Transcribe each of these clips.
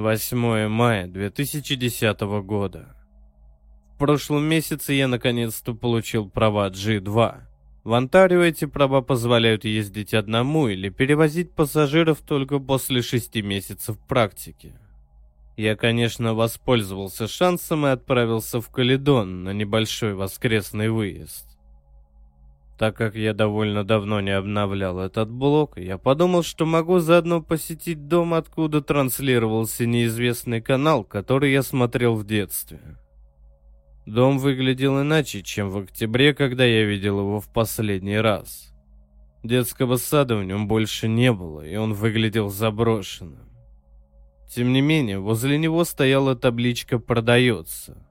8 мая 2010 года. В прошлом месяце я наконец-то получил права G2. В Онтарио эти права позволяют ездить одному или перевозить пассажиров только после шести месяцев практики. Я, конечно, воспользовался шансом и отправился в Каледон на небольшой воскресный выезд. Так как я довольно давно не обновлял этот блок, я подумал, что могу заодно посетить дом, откуда транслировался неизвестный канал, который я смотрел в детстве. Дом выглядел иначе, чем в октябре, когда я видел его в последний раз. Детского сада в нем больше не было, и он выглядел заброшенным. Тем не менее, возле него стояла табличка «Продается».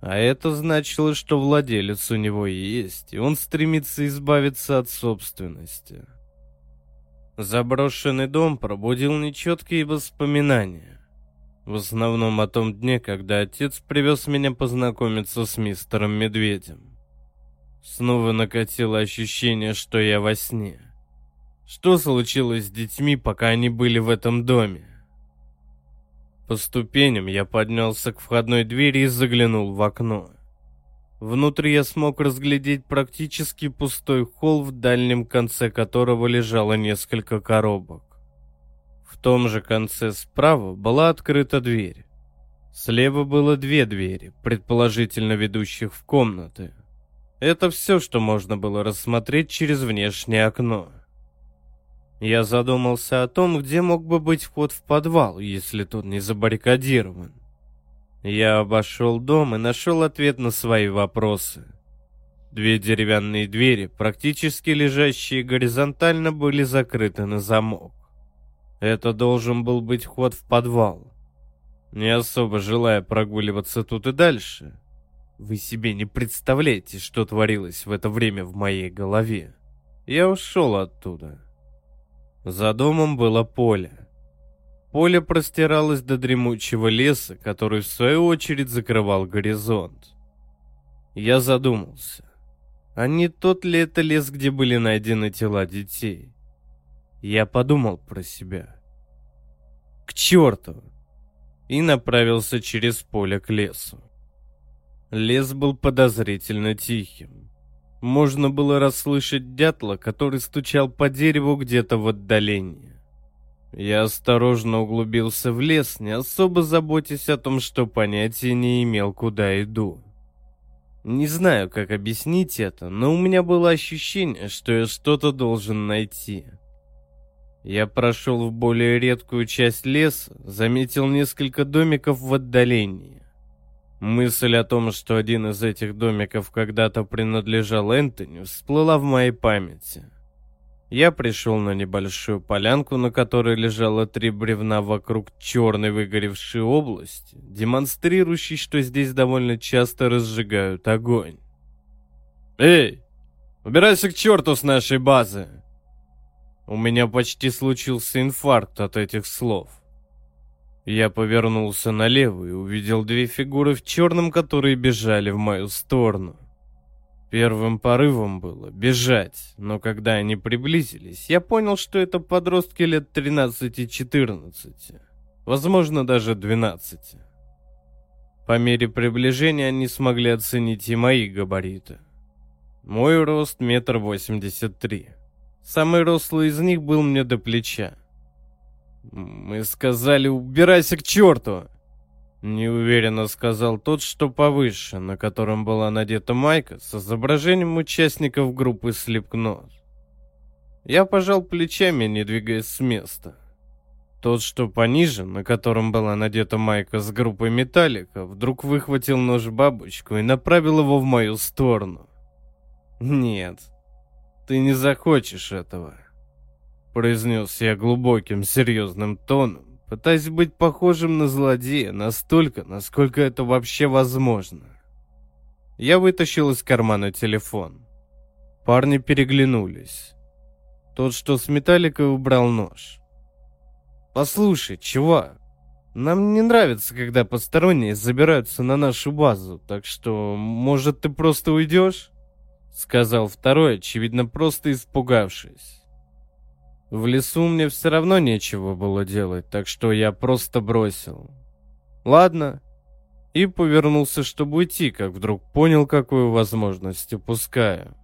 А это значило, что владелец у него есть, и он стремится избавиться от собственности. Заброшенный дом пробудил нечеткие воспоминания. В основном о том дне, когда отец привез меня познакомиться с мистером Медведем. Снова накатило ощущение, что я во сне. Что случилось с детьми, пока они были в этом доме? По ступеням я поднялся к входной двери и заглянул в окно. Внутри я смог разглядеть практически пустой холл, в дальнем конце которого лежало несколько коробок. В том же конце справа была открыта дверь. Слева было две двери, предположительно ведущих в комнаты. Это все, что можно было рассмотреть через внешнее окно. Я задумался о том, где мог бы быть вход в подвал, если тот не забаррикадирован. Я обошел дом и нашел ответ на свои вопросы. Две деревянные двери, практически лежащие горизонтально, были закрыты на замок. Это должен был быть вход в подвал. Не особо желая прогуливаться тут и дальше, вы себе не представляете, что творилось в это время в моей голове. Я ушел оттуда. За домом было поле. Поле простиралось до дремучего леса, который в свою очередь закрывал горизонт. Я задумался, а не тот ли это лес, где были найдены тела детей? Я подумал про себя. К черту! И направился через поле к лесу. Лес был подозрительно тихим. Можно было расслышать дятла, который стучал по дереву где-то в отдалении. Я осторожно углубился в лес, не особо заботясь о том, что понятия не имел, куда иду. Не знаю, как объяснить это, но у меня было ощущение, что я что-то должен найти. Я прошел в более редкую часть леса, заметил несколько домиков в отдалении. Мысль о том, что один из этих домиков когда-то принадлежал Энтони, всплыла в моей памяти. Я пришел на небольшую полянку, на которой лежало три бревна вокруг черной выгоревшей области, демонстрирующей, что здесь довольно часто разжигают огонь. «Эй, убирайся к черту с нашей базы!» У меня почти случился инфаркт от этих слов. Я повернулся налево и увидел две фигуры в черном, которые бежали в мою сторону. Первым порывом было бежать, но когда они приблизились, я понял, что это подростки лет 13-14, возможно, даже 12. По мере приближения они смогли оценить и мои габариты. Мой рост метр восемьдесят три. Самый рослый из них был мне до плеча. «Мы сказали, убирайся к черту!» Неуверенно сказал тот, что повыше, на котором была надета майка с изображением участников группы Slipknot. Я пожал плечами, не двигаясь с места. Тот, что пониже, на котором была надета майка с группой Металлика, вдруг выхватил нож-бабочку и направил его в мою сторону. «Нет, ты не захочешь этого», произнес я глубоким, серьезным тоном, пытаясь быть похожим на злодея настолько, насколько это вообще возможно. Я вытащил из кармана телефон. Парни переглянулись. Тот, что с металликой, убрал нож. «Послушай, чувак, нам не нравится, когда посторонние забираются на нашу базу, так что, может, ты просто уйдешь?» Сказал второй, очевидно, просто испугавшись. В лесу мне все равно нечего было делать, так что я просто бросил. Ладно. И повернулся, чтобы уйти, как вдруг понял, какую возможность упускаю.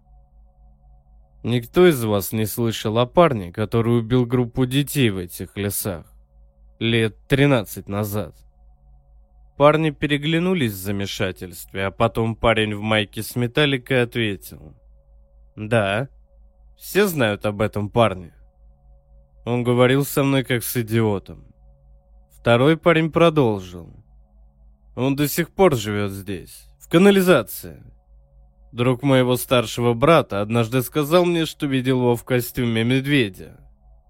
Никто из вас не слышал о парне, который убил группу детей в этих лесах. Лет 13 назад. Парни переглянулись в замешательстве, а потом парень в майке с металликой ответил. «Да, все знают об этом парне». Он говорил со мной как с идиотом. Второй парень продолжил. Он до сих пор живет здесь, в канализации. Друг моего старшего брата однажды сказал мне, что видел его в костюме медведя.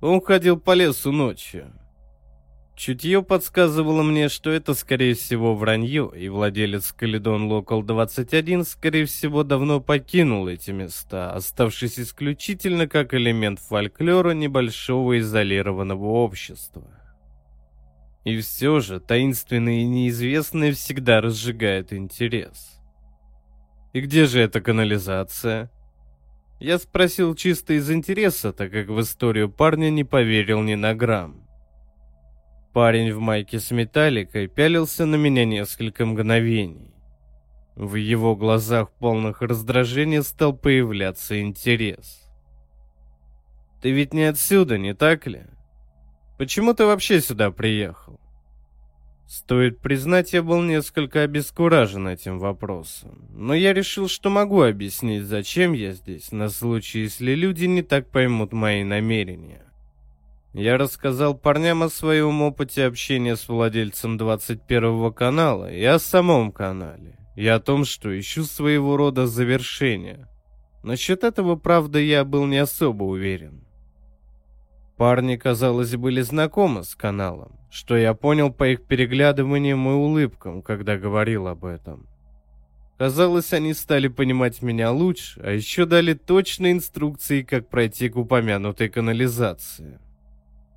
Он ходил по лесу ночью. Чутье подсказывало мне, что это, скорее всего, вранье, и владелец Каледон Локал 21, скорее всего, давно покинул эти места, оставшись исключительно как элемент фольклора небольшого изолированного общества. И все же, таинственное и неизвестное всегда разжигает интерес. И где же эта канализация? Я спросил чисто из интереса, так как в историю парня не поверил ни на грамм. Парень в майке с металликой пялился на меня несколько мгновений. В его глазах, полных раздражения, стал появляться интерес. «Ты ведь не отсюда, не так ли? Почему ты вообще сюда приехал?» Стоит признать, я был несколько обескуражен этим вопросом, но я решил, что могу объяснить, зачем я здесь, на случай, если люди не так поймут мои намерения. Я рассказал парням о своем опыте общения с владельцем 21 канала и о самом канале, и о том, что ищу своего рода завершение. Насчет этого, правда, я был не особо уверен. Парни, казалось, были знакомы с каналом, что я понял по их переглядываниям и улыбкам, когда говорил об этом. Казалось, они стали понимать меня лучше, а еще дали точные инструкции, как пройти к упомянутой канализации.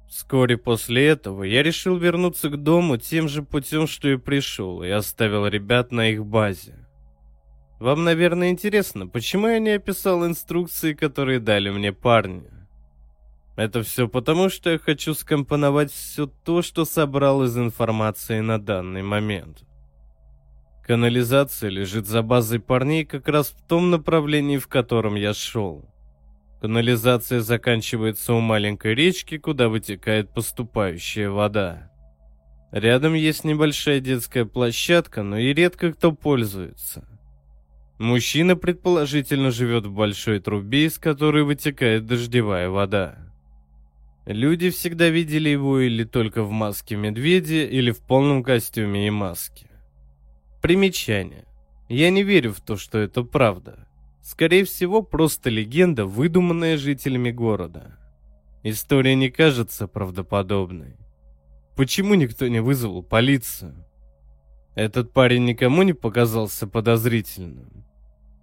Вскоре после этого я решил вернуться к дому тем же путем, что и пришел, и оставил ребят на их базе. Вам, наверное, интересно, почему я не описал инструкции, которые дали мне парни? Это все потому, что я хочу скомпоновать все то, что собрал из информации на данный момент. Канализация лежит за базой парней как раз в том направлении, в котором я шел. Канализация заканчивается у маленькой речки, куда вытекает поступающая вода. Рядом есть небольшая детская площадка, но и редко кто пользуется. Мужчина предположительно живет в большой трубе, из которой вытекает дождевая вода. Люди всегда видели его или только в маске медведя, или в полном костюме и маске. Примечание. Я не верю в то, что это правда. Скорее всего, просто легенда, выдуманная жителями города. История не кажется правдоподобной. Почему никто не вызвал полицию? Этот парень никому не показался подозрительным.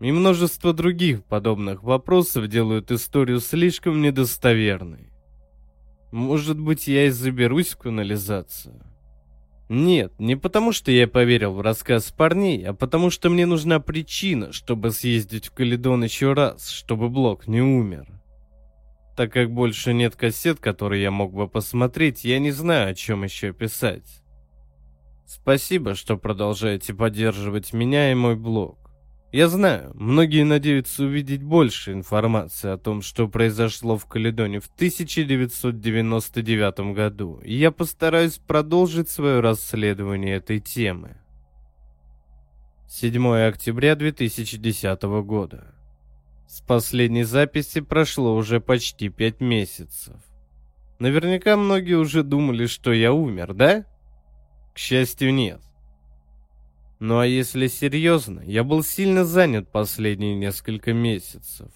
И множество других подобных вопросов делают историю слишком недостоверной. Может быть, я и заберусь в канализацию. Нет, не потому что я поверил в рассказ парней, а потому что мне нужна причина, чтобы съездить в Каледон еще раз, чтобы Блок не умер. Так как больше нет кассет, которые я мог бы посмотреть, я не знаю, о чем еще писать. Спасибо, что продолжаете поддерживать меня и мой блог. Я знаю, многие надеются увидеть больше информации о том, что произошло в Каледоне в 1999 году, и я постараюсь продолжить свое расследование этой темы. 7 октября 2010 года. С последней записи прошло уже почти пять месяцев. Наверняка многие уже думали, что я умер, да? К счастью, нет. Ну а если серьезно, я был сильно занят последние несколько месяцев.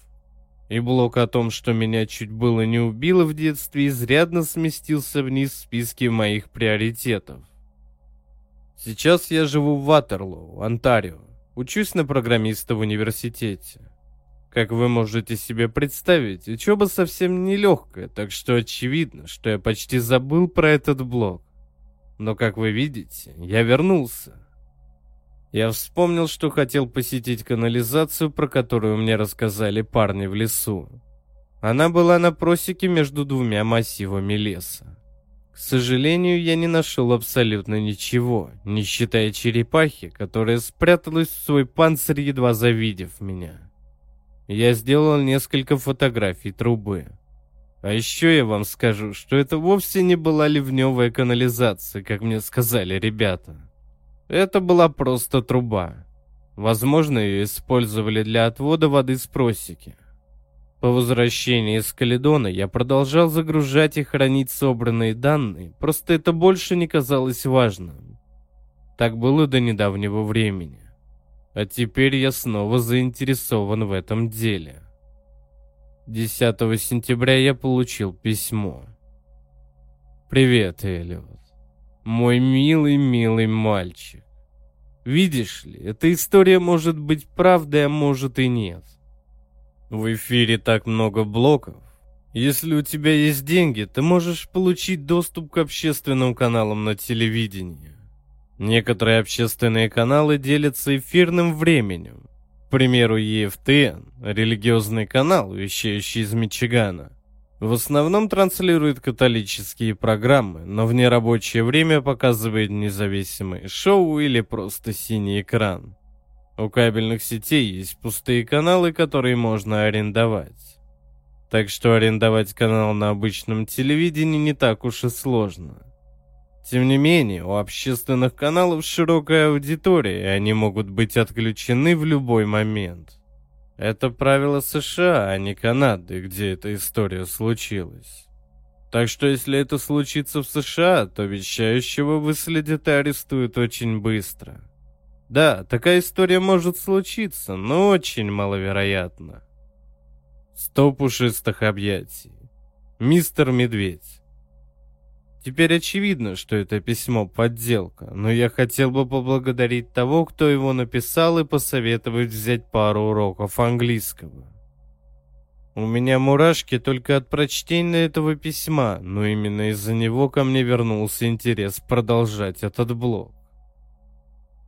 И блок о том, что меня чуть было не убило в детстве, изрядно сместился вниз в списке моих приоритетов. Сейчас я живу в Ватерлоу, Онтарио. Учусь на программиста в университете. Как вы можете себе представить, учеба совсем нелегкая, так что очевидно, что я почти забыл про этот блок. Но, как вы видите, я вернулся. Я вспомнил, что хотел посетить канализацию, про которую мне рассказали парни в лесу. Она была на просеке между двумя массивами леса. К сожалению, я не нашел абсолютно ничего, не считая черепахи, которая спряталась в свой панцирь, едва завидев меня. Я сделал несколько фотографий трубы. А еще я вам скажу, что это вовсе не была ливневая канализация, как мне сказали ребята. Это была просто труба. Возможно, ее использовали для отвода воды с просеки. По возвращении из Каледона я продолжал загружать и хранить собранные данные, просто это больше не казалось важным. Так было до недавнего времени. А теперь я снова заинтересован в этом деле. 10 сентября я получил письмо. «Привет, Эллиот. Мой милый-милый мальчик. Видишь ли, эта история может быть правдой, а может и нет. В эфире так много блоков. Если у тебя есть деньги, ты можешь получить доступ к общественным каналам на телевидении. Некоторые общественные каналы делятся эфирным временем. К примеру, EFTN, религиозный канал, вещающий из Мичигана, в основном транслирует католические программы, но в нерабочее время показывает независимые шоу или просто синий экран. У кабельных сетей есть пустые каналы, которые можно арендовать. Так что арендовать канал на обычном телевидении не так уж и сложно. Тем не менее, у общественных каналов широкая аудитория, и они могут быть отключены в любой момент. Это правило США, а не Канады, где эта история случилась. Так что если это случится в США, то вещающего выследят и арестуют очень быстро. Да, такая история может случиться, но очень маловероятно. Сто пушистых объятий. Мистер Медведь. Теперь очевидно, что это письмо подделка, но я хотел бы поблагодарить того, кто его написал и посоветовать взять пару уроков английского. У меня мурашки только от прочтения этого письма, но именно из-за него ко мне вернулся интерес продолжать этот блог.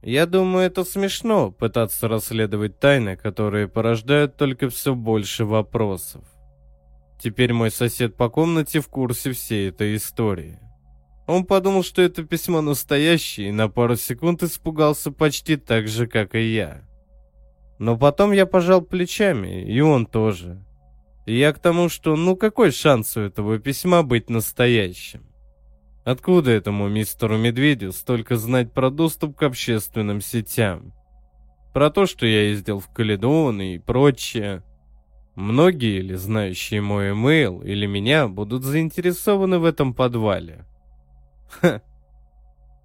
Я думаю, это смешно пытаться расследовать тайны, которые порождают только все больше вопросов. Теперь мой сосед по комнате в курсе всей этой истории. Он подумал, что это письмо настоящее, и на пару секунд испугался почти так же, как и я. Но потом я пожал плечами, и он тоже. И я к тому, что ну какой шанс у этого письма быть настоящим? Откуда этому мистеру Медведю столько знать про доступ к общественным сетям? Про то, что я ездил в Каледон и прочее. Многие ли, знающие мой имейл или меня, будут заинтересованы в этом подвале? Ха.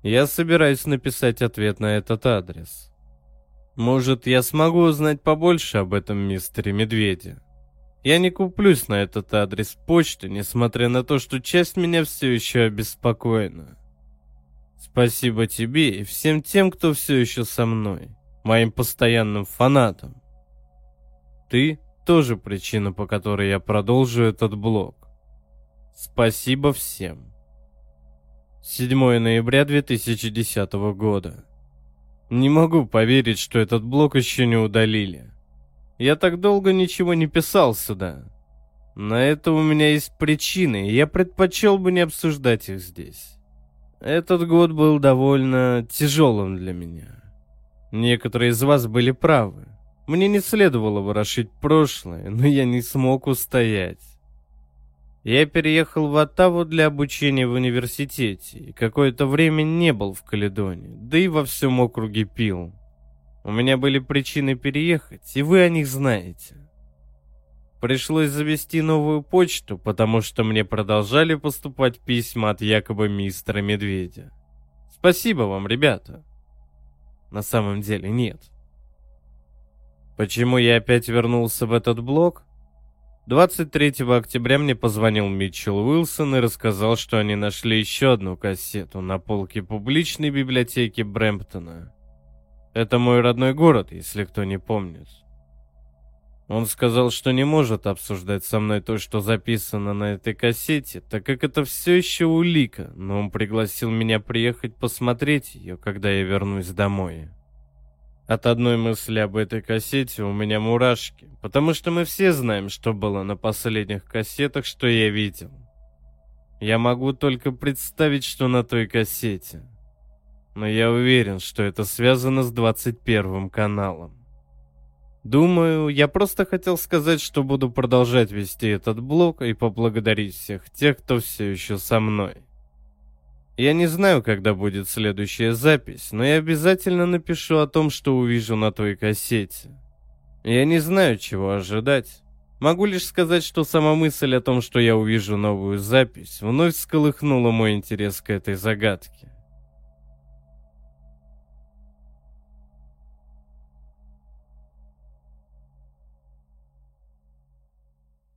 Я собираюсь написать ответ на этот адрес. Может, я смогу узнать побольше об этом мистере Медведе? Я не куплюсь на этот адрес почты, несмотря на то, что часть меня все еще обеспокоена. Спасибо тебе и всем тем, кто все еще со мной, моим постоянным фанатам. Ты тоже причина, по которой я продолжу этот блог. Спасибо всем. 7 ноября 2010 года. Не могу поверить, что этот блог еще не удалили. Я так долго ничего не писал сюда. На это у меня есть причины, и я предпочел бы не обсуждать их здесь. Этот год был довольно тяжелым для меня. Некоторые из вас были правы. Мне не следовало ворошить прошлое, но я не смог устоять. Я переехал в Оттаву для обучения в университете и какое-то время не был в Каледоне, да и во всем округе пил. У меня были причины переехать, и вы о них знаете. Пришлось завести новую почту, потому что мне продолжали поступать письма от якобы мистера Медведя. Спасибо вам, ребята. На самом деле нет. Почему я опять вернулся в этот блог? 23 октября мне позвонил Митчелл Уилсон и рассказал, что они нашли еще одну кассету на полке публичной библиотеки Брэмптона. Это мой родной город, если кто не помнит. Он сказал, что не может обсуждать со мной то, что записано на этой кассете, так как это все еще улика, но он пригласил меня приехать посмотреть ее, когда я вернусь домой. От одной мысли об этой кассете у меня мурашки, потому что мы все знаем, что было на последних кассетах, что я видел. Я могу только представить, что на той кассете. Но я уверен, что это связано с 21 каналом. Думаю, я просто хотел сказать, что буду продолжать вести этот блог и поблагодарить всех тех, кто все еще со мной. Я не знаю, когда будет следующая запись, но я обязательно напишу о том, что увижу на той кассете. Я не знаю, чего ожидать. Могу лишь сказать, что сама мысль о том, что я увижу новую запись, вновь всколыхнула мой интерес к этой загадке.